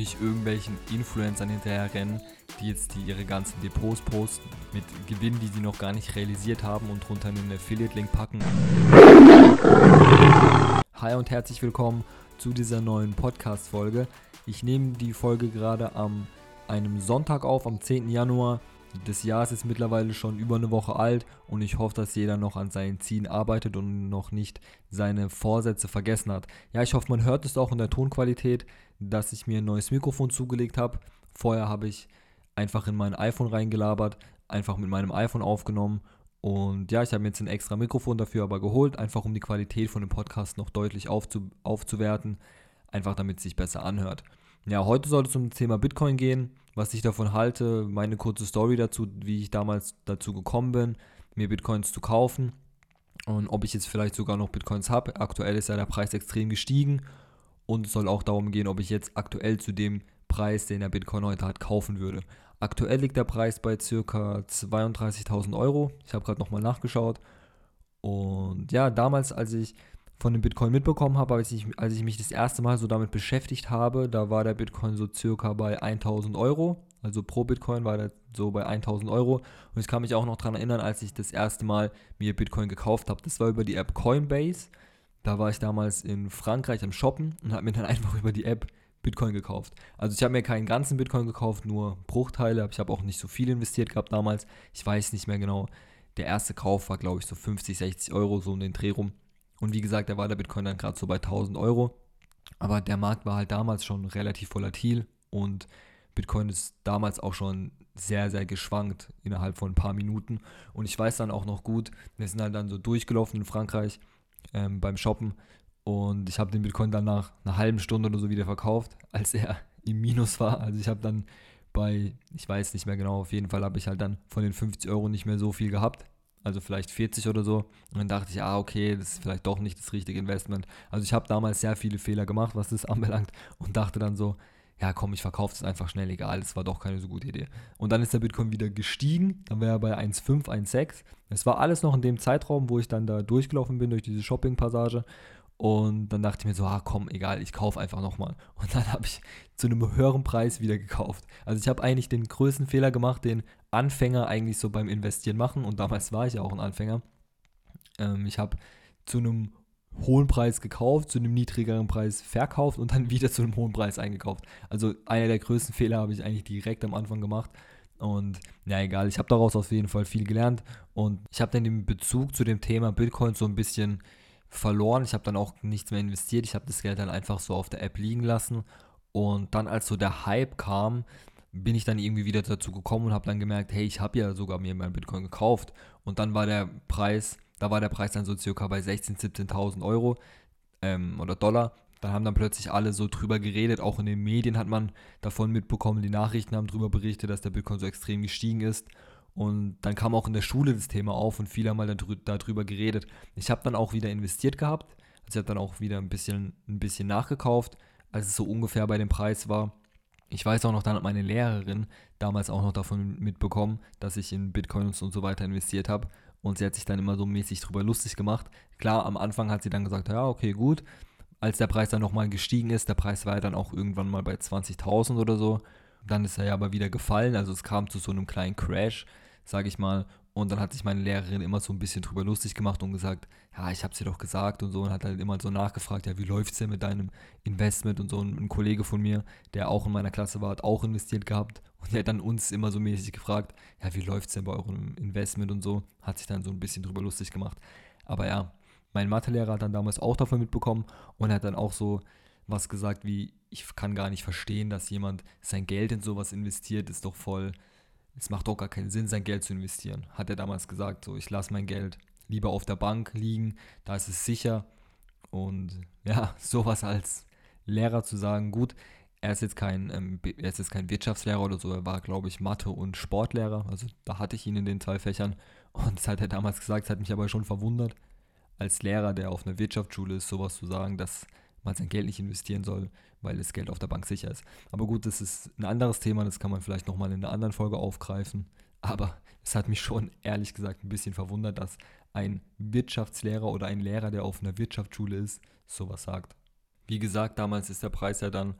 nicht irgendwelchen Influencern hinterher rennen, die jetzt die ihre ganzen Depots posten mit Gewinnen, die sie noch gar nicht realisiert haben und drunter einen Affiliate-Link packen. Hi und herzlich willkommen zu dieser neuen Podcast-Folge. Ich nehme die Folge gerade am einem Sonntag auf, am 10. Januar. Das Jahr ist mittlerweile schon über eine Woche alt und ich hoffe, dass jeder noch an seinen Zielen arbeitet und noch nicht seine Vorsätze vergessen hat. Ja, ich hoffe, man hört es auch in der Tonqualität, dass ich mir ein neues Mikrofon zugelegt habe. Vorher habe ich einfach in mein iPhone reingelabert, einfach mit meinem iPhone aufgenommen und ja, ich habe mir jetzt ein extra Mikrofon dafür aber geholt, einfach um die Qualität von dem Podcast noch deutlich aufzu aufzuwerten, einfach damit es sich besser anhört. Ja, heute soll es um das Thema Bitcoin gehen, was ich davon halte, meine kurze Story dazu, wie ich damals dazu gekommen bin, mir Bitcoins zu kaufen und ob ich jetzt vielleicht sogar noch Bitcoins habe. Aktuell ist ja der Preis extrem gestiegen und es soll auch darum gehen, ob ich jetzt aktuell zu dem Preis, den der Bitcoin heute hat, kaufen würde. Aktuell liegt der Preis bei ca. 32.000 Euro. Ich habe gerade nochmal nachgeschaut. Und ja, damals, als ich von dem Bitcoin mitbekommen habe, als ich, als ich mich das erste Mal so damit beschäftigt habe, da war der Bitcoin so circa bei 1000 Euro. Also pro Bitcoin war der so bei 1000 Euro. Und ich kann mich auch noch daran erinnern, als ich das erste Mal mir Bitcoin gekauft habe. Das war über die App Coinbase. Da war ich damals in Frankreich am Shoppen und habe mir dann einfach über die App Bitcoin gekauft. Also ich habe mir keinen ganzen Bitcoin gekauft, nur Bruchteile. Ich habe auch nicht so viel investiert gehabt damals. Ich weiß nicht mehr genau. Der erste Kauf war, glaube ich, so 50, 60 Euro, so um den Dreh rum. Und wie gesagt, da war der Bitcoin dann gerade so bei 1000 Euro. Aber der Markt war halt damals schon relativ volatil und Bitcoin ist damals auch schon sehr, sehr geschwankt innerhalb von ein paar Minuten. Und ich weiß dann auch noch gut, wir sind halt dann so durchgelaufen in Frankreich ähm, beim Shoppen und ich habe den Bitcoin dann nach einer halben Stunde oder so wieder verkauft, als er im Minus war. Also ich habe dann bei, ich weiß nicht mehr genau, auf jeden Fall habe ich halt dann von den 50 Euro nicht mehr so viel gehabt also vielleicht 40 oder so. Und dann dachte ich, ah, okay, das ist vielleicht doch nicht das richtige Investment. Also ich habe damals sehr viele Fehler gemacht, was das anbelangt und dachte dann so, ja komm, ich verkaufe es einfach schnell, egal, das war doch keine so gute Idee. Und dann ist der Bitcoin wieder gestiegen, dann war er bei 1,5, 1,6. Es war alles noch in dem Zeitraum, wo ich dann da durchgelaufen bin durch diese Shopping-Passage und dann dachte ich mir so, ah komm, egal, ich kaufe einfach nochmal. Und dann habe ich zu einem höheren Preis wieder gekauft. Also ich habe eigentlich den größten Fehler gemacht, den Anfänger eigentlich so beim Investieren machen. Und damals war ich ja auch ein Anfänger. Ähm, ich habe zu einem hohen Preis gekauft, zu einem niedrigeren Preis verkauft und dann wieder zu einem hohen Preis eingekauft. Also einer der größten Fehler habe ich eigentlich direkt am Anfang gemacht. Und ja, egal, ich habe daraus auf jeden Fall viel gelernt. Und ich habe dann den Bezug zu dem Thema Bitcoin so ein bisschen verloren. Ich habe dann auch nichts mehr investiert. Ich habe das Geld dann einfach so auf der App liegen lassen. Und dann, als so der Hype kam, bin ich dann irgendwie wieder dazu gekommen und habe dann gemerkt, hey, ich habe ja sogar mir mein Bitcoin gekauft. Und dann war der Preis, da war der Preis dann so circa bei 16.000, 17.000 Euro ähm, oder Dollar. Dann haben dann plötzlich alle so drüber geredet. Auch in den Medien hat man davon mitbekommen. Die Nachrichten haben darüber berichtet, dass der Bitcoin so extrem gestiegen ist. Und dann kam auch in der Schule das Thema auf und viele haben mal darüber geredet. Ich habe dann auch wieder investiert gehabt. Also ich habe dann auch wieder ein bisschen, ein bisschen nachgekauft, als es so ungefähr bei dem Preis war. Ich weiß auch noch, dann hat meine Lehrerin damals auch noch davon mitbekommen, dass ich in Bitcoins und so weiter investiert habe. Und sie hat sich dann immer so mäßig drüber lustig gemacht. Klar, am Anfang hat sie dann gesagt, ja, okay, gut. Als der Preis dann nochmal gestiegen ist, der Preis war ja dann auch irgendwann mal bei 20.000 oder so. Dann ist er ja aber wieder gefallen, also es kam zu so einem kleinen Crash, sage ich mal. Und dann hat sich meine Lehrerin immer so ein bisschen drüber lustig gemacht und gesagt, ja, ich habe dir doch gesagt und so und hat halt immer so nachgefragt, ja, wie läuft's denn mit deinem Investment und so. Und ein Kollege von mir, der auch in meiner Klasse war, hat auch investiert gehabt und der hat dann uns immer so mäßig gefragt, ja, wie läuft's denn bei eurem Investment und so, hat sich dann so ein bisschen drüber lustig gemacht. Aber ja, mein Mathelehrer hat dann damals auch davon mitbekommen und hat dann auch so was gesagt wie, ich kann gar nicht verstehen, dass jemand sein Geld in sowas investiert, ist doch voll, es macht doch gar keinen Sinn, sein Geld zu investieren. Hat er damals gesagt, so, ich lasse mein Geld lieber auf der Bank liegen, da ist es sicher. Und ja, sowas als Lehrer zu sagen, gut, er ist jetzt kein, ähm, er ist jetzt kein Wirtschaftslehrer oder so, er war, glaube ich, Mathe- und Sportlehrer. Also da hatte ich ihn in den zwei Fächern. Und das hat er damals gesagt, das hat mich aber schon verwundert, als Lehrer, der auf einer Wirtschaftsschule ist, sowas zu sagen, dass man sein Geld nicht investieren soll, weil das Geld auf der Bank sicher ist. Aber gut, das ist ein anderes Thema, das kann man vielleicht nochmal in einer anderen Folge aufgreifen. Aber es hat mich schon ehrlich gesagt ein bisschen verwundert, dass ein Wirtschaftslehrer oder ein Lehrer, der auf einer Wirtschaftsschule ist, sowas sagt. Wie gesagt, damals ist der Preis ja dann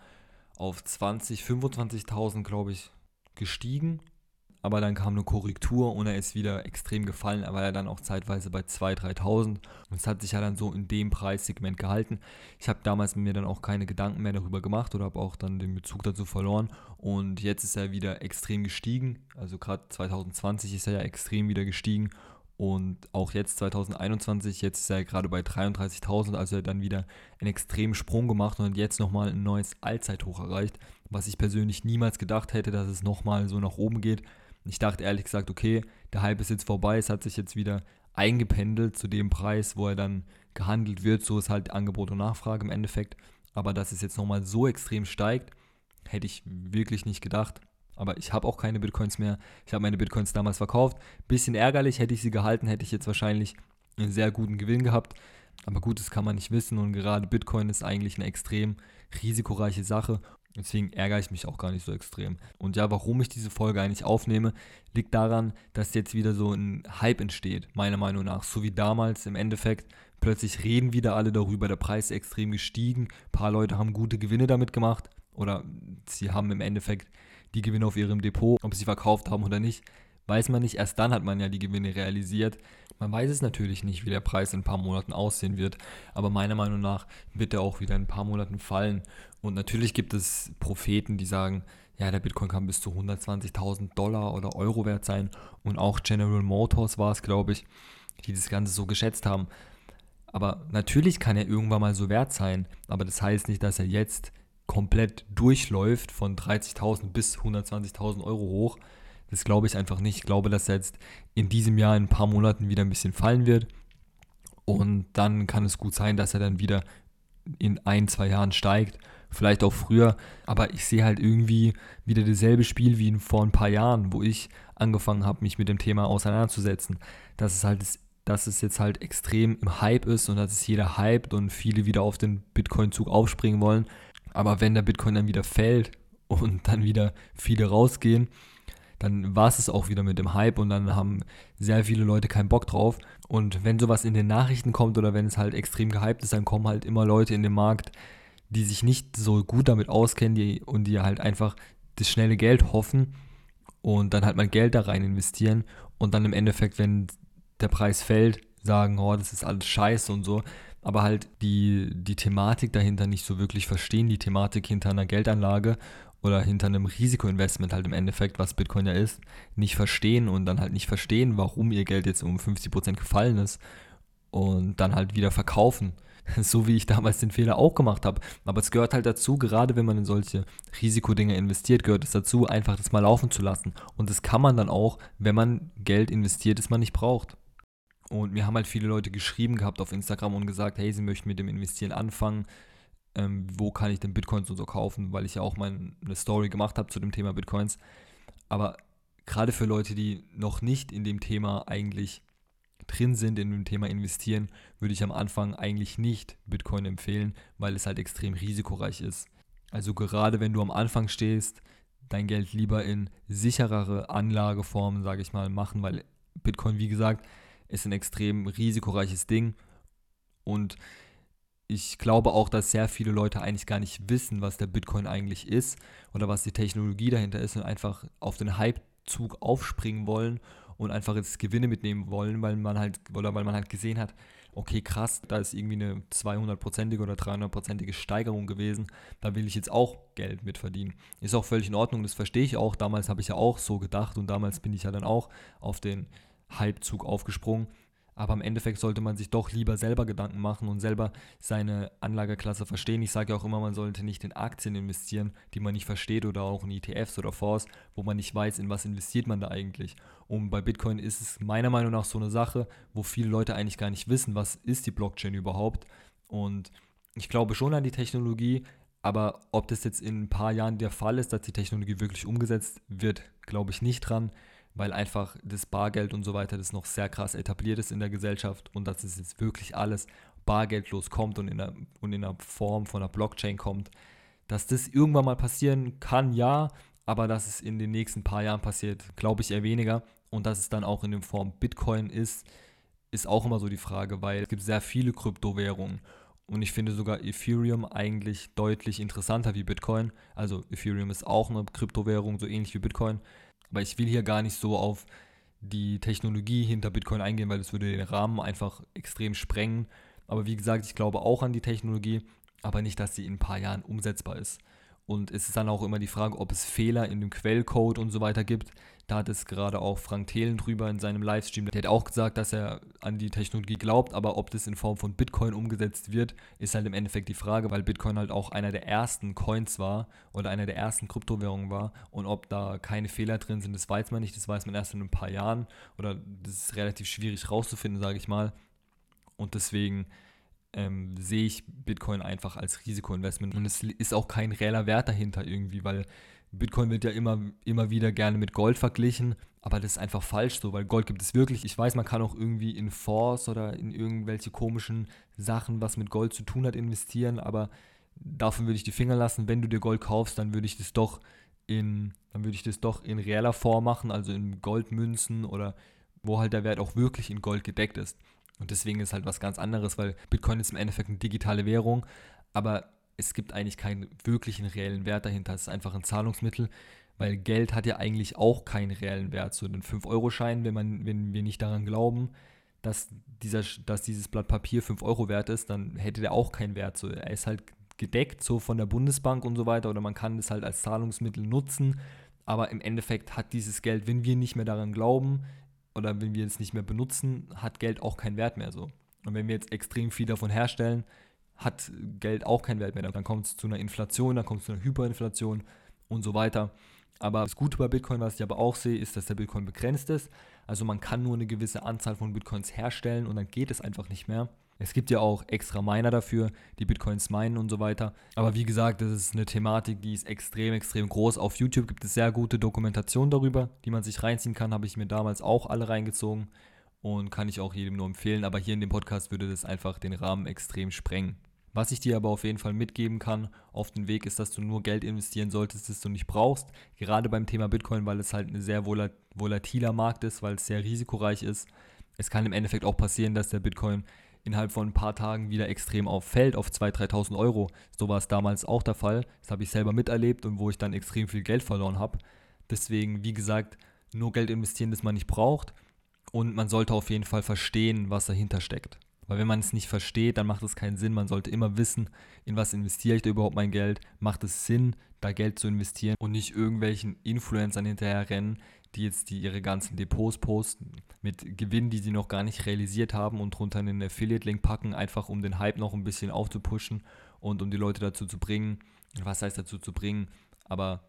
auf 20, 25.000, glaube ich, gestiegen. Aber dann kam eine Korrektur und er ist wieder extrem gefallen. Er war ja dann auch zeitweise bei 2.000, 3.000. Und es hat sich ja dann so in dem Preissegment gehalten. Ich habe damals mir dann auch keine Gedanken mehr darüber gemacht oder habe auch dann den Bezug dazu verloren. Und jetzt ist er wieder extrem gestiegen. Also gerade 2020 ist er ja extrem wieder gestiegen. Und auch jetzt 2021, jetzt ist er gerade bei 33.000, also er hat dann wieder einen extremen Sprung gemacht und jetzt nochmal ein neues Allzeithoch erreicht, was ich persönlich niemals gedacht hätte, dass es nochmal so nach oben geht. Ich dachte ehrlich gesagt, okay, der Hype ist jetzt vorbei, es hat sich jetzt wieder eingependelt zu dem Preis, wo er dann gehandelt wird. So ist halt Angebot und Nachfrage im Endeffekt. Aber dass es jetzt nochmal so extrem steigt, hätte ich wirklich nicht gedacht. Aber ich habe auch keine Bitcoins mehr. Ich habe meine Bitcoins damals verkauft. Bisschen ärgerlich, hätte ich sie gehalten, hätte ich jetzt wahrscheinlich einen sehr guten Gewinn gehabt. Aber gut, das kann man nicht wissen und gerade Bitcoin ist eigentlich eine extrem risikoreiche Sache. Deswegen ärgere ich mich auch gar nicht so extrem. Und ja, warum ich diese Folge eigentlich aufnehme, liegt daran, dass jetzt wieder so ein Hype entsteht, meiner Meinung nach. So wie damals im Endeffekt. Plötzlich reden wieder alle darüber, der Preis ist extrem gestiegen. Ein paar Leute haben gute Gewinne damit gemacht. Oder sie haben im Endeffekt die Gewinne auf ihrem Depot, ob sie verkauft haben oder nicht, weiß man nicht. Erst dann hat man ja die Gewinne realisiert. Man weiß es natürlich nicht, wie der Preis in ein paar Monaten aussehen wird, aber meiner Meinung nach wird er auch wieder in ein paar Monaten fallen. Und natürlich gibt es Propheten, die sagen, ja, der Bitcoin kann bis zu 120.000 Dollar oder Euro wert sein. Und auch General Motors war es, glaube ich, die das Ganze so geschätzt haben. Aber natürlich kann er irgendwann mal so wert sein, aber das heißt nicht, dass er jetzt komplett durchläuft von 30.000 bis 120.000 Euro hoch. Das glaube ich einfach nicht. Ich glaube, dass er jetzt in diesem Jahr in ein paar Monaten wieder ein bisschen fallen wird. Und dann kann es gut sein, dass er dann wieder in ein, zwei Jahren steigt. Vielleicht auch früher. Aber ich sehe halt irgendwie wieder dasselbe Spiel wie vor ein paar Jahren, wo ich angefangen habe, mich mit dem Thema auseinanderzusetzen. Dass es halt dass es jetzt halt extrem im Hype ist und dass es jeder hypt und viele wieder auf den Bitcoin-Zug aufspringen wollen. Aber wenn der Bitcoin dann wieder fällt und dann wieder viele rausgehen, dann war es auch wieder mit dem Hype und dann haben sehr viele Leute keinen Bock drauf. Und wenn sowas in den Nachrichten kommt oder wenn es halt extrem gehypt ist, dann kommen halt immer Leute in den Markt, die sich nicht so gut damit auskennen die, und die halt einfach das schnelle Geld hoffen und dann halt mal Geld da rein investieren und dann im Endeffekt, wenn der Preis fällt, sagen, oh, das ist alles scheiße und so aber halt die, die Thematik dahinter nicht so wirklich verstehen, die Thematik hinter einer Geldanlage oder hinter einem Risikoinvestment halt im Endeffekt, was Bitcoin ja ist, nicht verstehen und dann halt nicht verstehen, warum ihr Geld jetzt um 50% gefallen ist und dann halt wieder verkaufen. So wie ich damals den Fehler auch gemacht habe. Aber es gehört halt dazu, gerade wenn man in solche Risikodinge investiert, gehört es dazu, einfach das mal laufen zu lassen. Und das kann man dann auch, wenn man Geld investiert, das man nicht braucht. Und mir haben halt viele Leute geschrieben gehabt auf Instagram und gesagt, hey, sie möchten mit dem Investieren anfangen. Ähm, wo kann ich denn Bitcoins und so kaufen? Weil ich ja auch mal eine Story gemacht habe zu dem Thema Bitcoins. Aber gerade für Leute, die noch nicht in dem Thema eigentlich drin sind, in dem Thema investieren, würde ich am Anfang eigentlich nicht Bitcoin empfehlen, weil es halt extrem risikoreich ist. Also gerade wenn du am Anfang stehst, dein Geld lieber in sicherere Anlageformen, sage ich mal, machen, weil Bitcoin, wie gesagt, ist ein extrem risikoreiches Ding. Und ich glaube auch, dass sehr viele Leute eigentlich gar nicht wissen, was der Bitcoin eigentlich ist oder was die Technologie dahinter ist und einfach auf den Hypezug aufspringen wollen und einfach jetzt Gewinne mitnehmen wollen, weil man halt oder weil man halt gesehen hat, okay, krass, da ist irgendwie eine 200-prozentige oder 300-prozentige Steigerung gewesen, da will ich jetzt auch Geld mitverdienen. Ist auch völlig in Ordnung, das verstehe ich auch. Damals habe ich ja auch so gedacht und damals bin ich ja dann auch auf den Halbzug aufgesprungen. Aber im Endeffekt sollte man sich doch lieber selber Gedanken machen und selber seine Anlageklasse verstehen. Ich sage ja auch immer, man sollte nicht in Aktien investieren, die man nicht versteht oder auch in ETFs oder Fonds, wo man nicht weiß, in was investiert man da eigentlich. Und bei Bitcoin ist es meiner Meinung nach so eine Sache, wo viele Leute eigentlich gar nicht wissen, was ist die Blockchain überhaupt. Und ich glaube schon an die Technologie, aber ob das jetzt in ein paar Jahren der Fall ist, dass die Technologie wirklich umgesetzt wird, glaube ich nicht dran weil einfach das Bargeld und so weiter das noch sehr krass etabliert ist in der Gesellschaft und dass es jetzt wirklich alles bargeldlos kommt und in der, und in der Form von einer Blockchain kommt. Dass das irgendwann mal passieren kann, ja, aber dass es in den nächsten paar Jahren passiert, glaube ich eher weniger. Und dass es dann auch in der Form Bitcoin ist, ist auch immer so die Frage, weil es gibt sehr viele Kryptowährungen Und ich finde sogar Ethereum eigentlich deutlich interessanter wie Bitcoin. Also Ethereum ist auch eine Kryptowährung, so ähnlich wie Bitcoin. Aber ich will hier gar nicht so auf die Technologie hinter Bitcoin eingehen, weil das würde den Rahmen einfach extrem sprengen. Aber wie gesagt, ich glaube auch an die Technologie, aber nicht, dass sie in ein paar Jahren umsetzbar ist. Und es ist dann auch immer die Frage, ob es Fehler in dem Quellcode und so weiter gibt. Da hat es gerade auch Frank Thelen drüber in seinem Livestream. Der hat auch gesagt, dass er an die Technologie glaubt, aber ob das in Form von Bitcoin umgesetzt wird, ist halt im Endeffekt die Frage, weil Bitcoin halt auch einer der ersten Coins war oder einer der ersten Kryptowährungen war. Und ob da keine Fehler drin sind, das weiß man nicht. Das weiß man erst in ein paar Jahren oder das ist relativ schwierig rauszufinden, sage ich mal. Und deswegen ähm, sehe ich Bitcoin einfach als Risikoinvestment. Und es ist auch kein reeller Wert dahinter irgendwie, weil Bitcoin wird ja immer, immer wieder gerne mit Gold verglichen, aber das ist einfach falsch so, weil Gold gibt es wirklich. Ich weiß, man kann auch irgendwie in Fonds oder in irgendwelche komischen Sachen, was mit Gold zu tun hat, investieren, aber davon würde ich die Finger lassen. Wenn du dir Gold kaufst, dann würde ich das doch in, dann würde ich das doch in reeller Form machen, also in Goldmünzen oder wo halt der Wert auch wirklich in Gold gedeckt ist. Und deswegen ist halt was ganz anderes, weil Bitcoin ist im Endeffekt eine digitale Währung, aber es gibt eigentlich keinen wirklichen reellen Wert dahinter. Es ist einfach ein Zahlungsmittel, weil Geld hat ja eigentlich auch keinen reellen Wert. So ein 5-Euro-Schein, wenn, wenn wir nicht daran glauben, dass, dieser, dass dieses Blatt Papier 5 Euro wert ist, dann hätte der auch keinen Wert. So, er ist halt gedeckt, so von der Bundesbank und so weiter, oder man kann es halt als Zahlungsmittel nutzen. Aber im Endeffekt hat dieses Geld, wenn wir nicht mehr daran glauben, oder wenn wir es nicht mehr benutzen, hat Geld auch keinen Wert mehr so. Und wenn wir jetzt extrem viel davon herstellen, hat Geld auch keinen Wert mehr. Dann kommt es zu einer Inflation, dann kommt es zu einer Hyperinflation und so weiter. Aber das Gute bei Bitcoin, was ich aber auch sehe, ist, dass der Bitcoin begrenzt ist. Also man kann nur eine gewisse Anzahl von Bitcoins herstellen und dann geht es einfach nicht mehr. Es gibt ja auch extra Miner dafür, die Bitcoins meinen und so weiter. Aber wie gesagt, das ist eine Thematik, die ist extrem, extrem groß. Auf YouTube gibt es sehr gute Dokumentationen darüber, die man sich reinziehen kann. Habe ich mir damals auch alle reingezogen und kann ich auch jedem nur empfehlen. Aber hier in dem Podcast würde das einfach den Rahmen extrem sprengen. Was ich dir aber auf jeden Fall mitgeben kann auf den Weg ist, dass du nur Geld investieren solltest, das du nicht brauchst. Gerade beim Thema Bitcoin, weil es halt ein sehr volatiler Markt ist, weil es sehr risikoreich ist. Es kann im Endeffekt auch passieren, dass der Bitcoin innerhalb von ein paar Tagen wieder extrem auffällt auf 2.000, 3.000 Euro. So war es damals auch der Fall. Das habe ich selber miterlebt und wo ich dann extrem viel Geld verloren habe. Deswegen, wie gesagt, nur Geld investieren, das man nicht braucht. Und man sollte auf jeden Fall verstehen, was dahinter steckt. Weil wenn man es nicht versteht, dann macht es keinen Sinn. Man sollte immer wissen, in was investiere ich da überhaupt mein Geld. Macht es Sinn, da Geld zu investieren und nicht irgendwelchen Influencern hinterher rennen, die jetzt die ihre ganzen Depots posten mit Gewinnen, die sie noch gar nicht realisiert haben und drunter einen Affiliate-Link packen, einfach um den Hype noch ein bisschen aufzupushen und um die Leute dazu zu bringen, was heißt dazu zu bringen, aber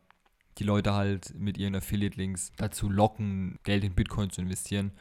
die Leute halt mit ihren Affiliate-Links dazu locken, Geld in Bitcoin zu investieren.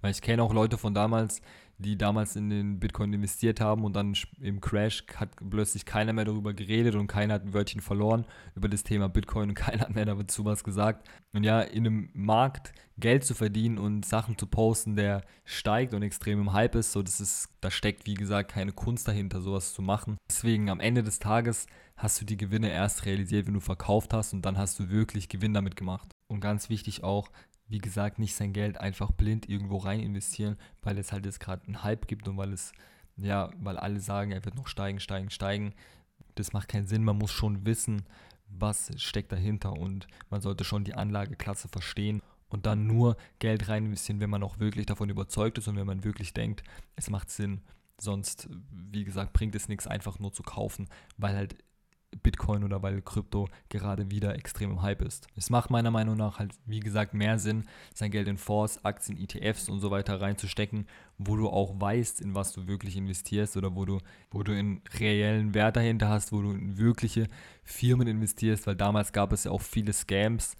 Weil ich kenne auch Leute von damals, die damals in den Bitcoin investiert haben und dann im Crash hat plötzlich keiner mehr darüber geredet und keiner hat ein Wörtchen verloren über das Thema Bitcoin und keiner hat mehr dazu was gesagt. Und ja, in einem Markt Geld zu verdienen und Sachen zu posten, der steigt und extrem im Hype ist, so das ist, da steckt wie gesagt keine Kunst dahinter, sowas zu machen. Deswegen am Ende des Tages hast du die Gewinne erst realisiert, wenn du verkauft hast und dann hast du wirklich Gewinn damit gemacht. Und ganz wichtig auch, wie gesagt, nicht sein Geld einfach blind irgendwo rein investieren, weil es halt jetzt gerade einen Hype gibt und weil es, ja, weil alle sagen, er wird noch steigen, steigen, steigen. Das macht keinen Sinn. Man muss schon wissen, was steckt dahinter und man sollte schon die Anlageklasse verstehen und dann nur Geld rein investieren, wenn man auch wirklich davon überzeugt ist und wenn man wirklich denkt, es macht Sinn. Sonst, wie gesagt, bringt es nichts, einfach nur zu kaufen, weil halt Bitcoin oder weil Krypto gerade wieder extrem im Hype ist. Es macht meiner Meinung nach halt, wie gesagt, mehr Sinn, sein Geld in Fonds, Aktien, ETFs und so weiter reinzustecken, wo du auch weißt, in was du wirklich investierst oder wo du, wo du in reellen Wert dahinter hast, wo du in wirkliche Firmen investierst, weil damals gab es ja auch viele Scams,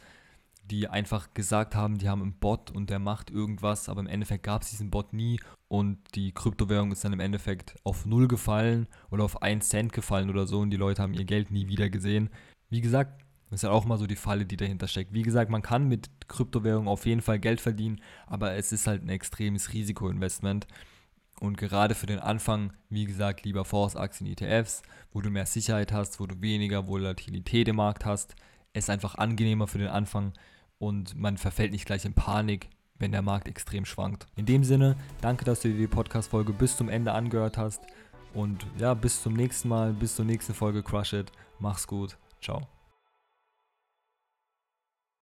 die einfach gesagt haben, die haben einen Bot und der macht irgendwas, aber im Endeffekt gab es diesen Bot nie und die Kryptowährung ist dann im Endeffekt auf null gefallen oder auf 1 Cent gefallen oder so und die Leute haben ihr Geld nie wieder gesehen. Wie gesagt, das ist ja auch mal so die Falle, die dahinter steckt. Wie gesagt, man kann mit Kryptowährung auf jeden Fall Geld verdienen, aber es ist halt ein extremes Risikoinvestment. Und gerade für den Anfang, wie gesagt, lieber Fonds, Aktien, ETFs, wo du mehr Sicherheit hast, wo du weniger Volatilität im Markt hast. Ist einfach angenehmer für den Anfang, und man verfällt nicht gleich in Panik, wenn der Markt extrem schwankt. In dem Sinne, danke, dass du dir die Podcast-Folge bis zum Ende angehört hast. Und ja, bis zum nächsten Mal, bis zur nächsten Folge Crush It. Mach's gut. Ciao.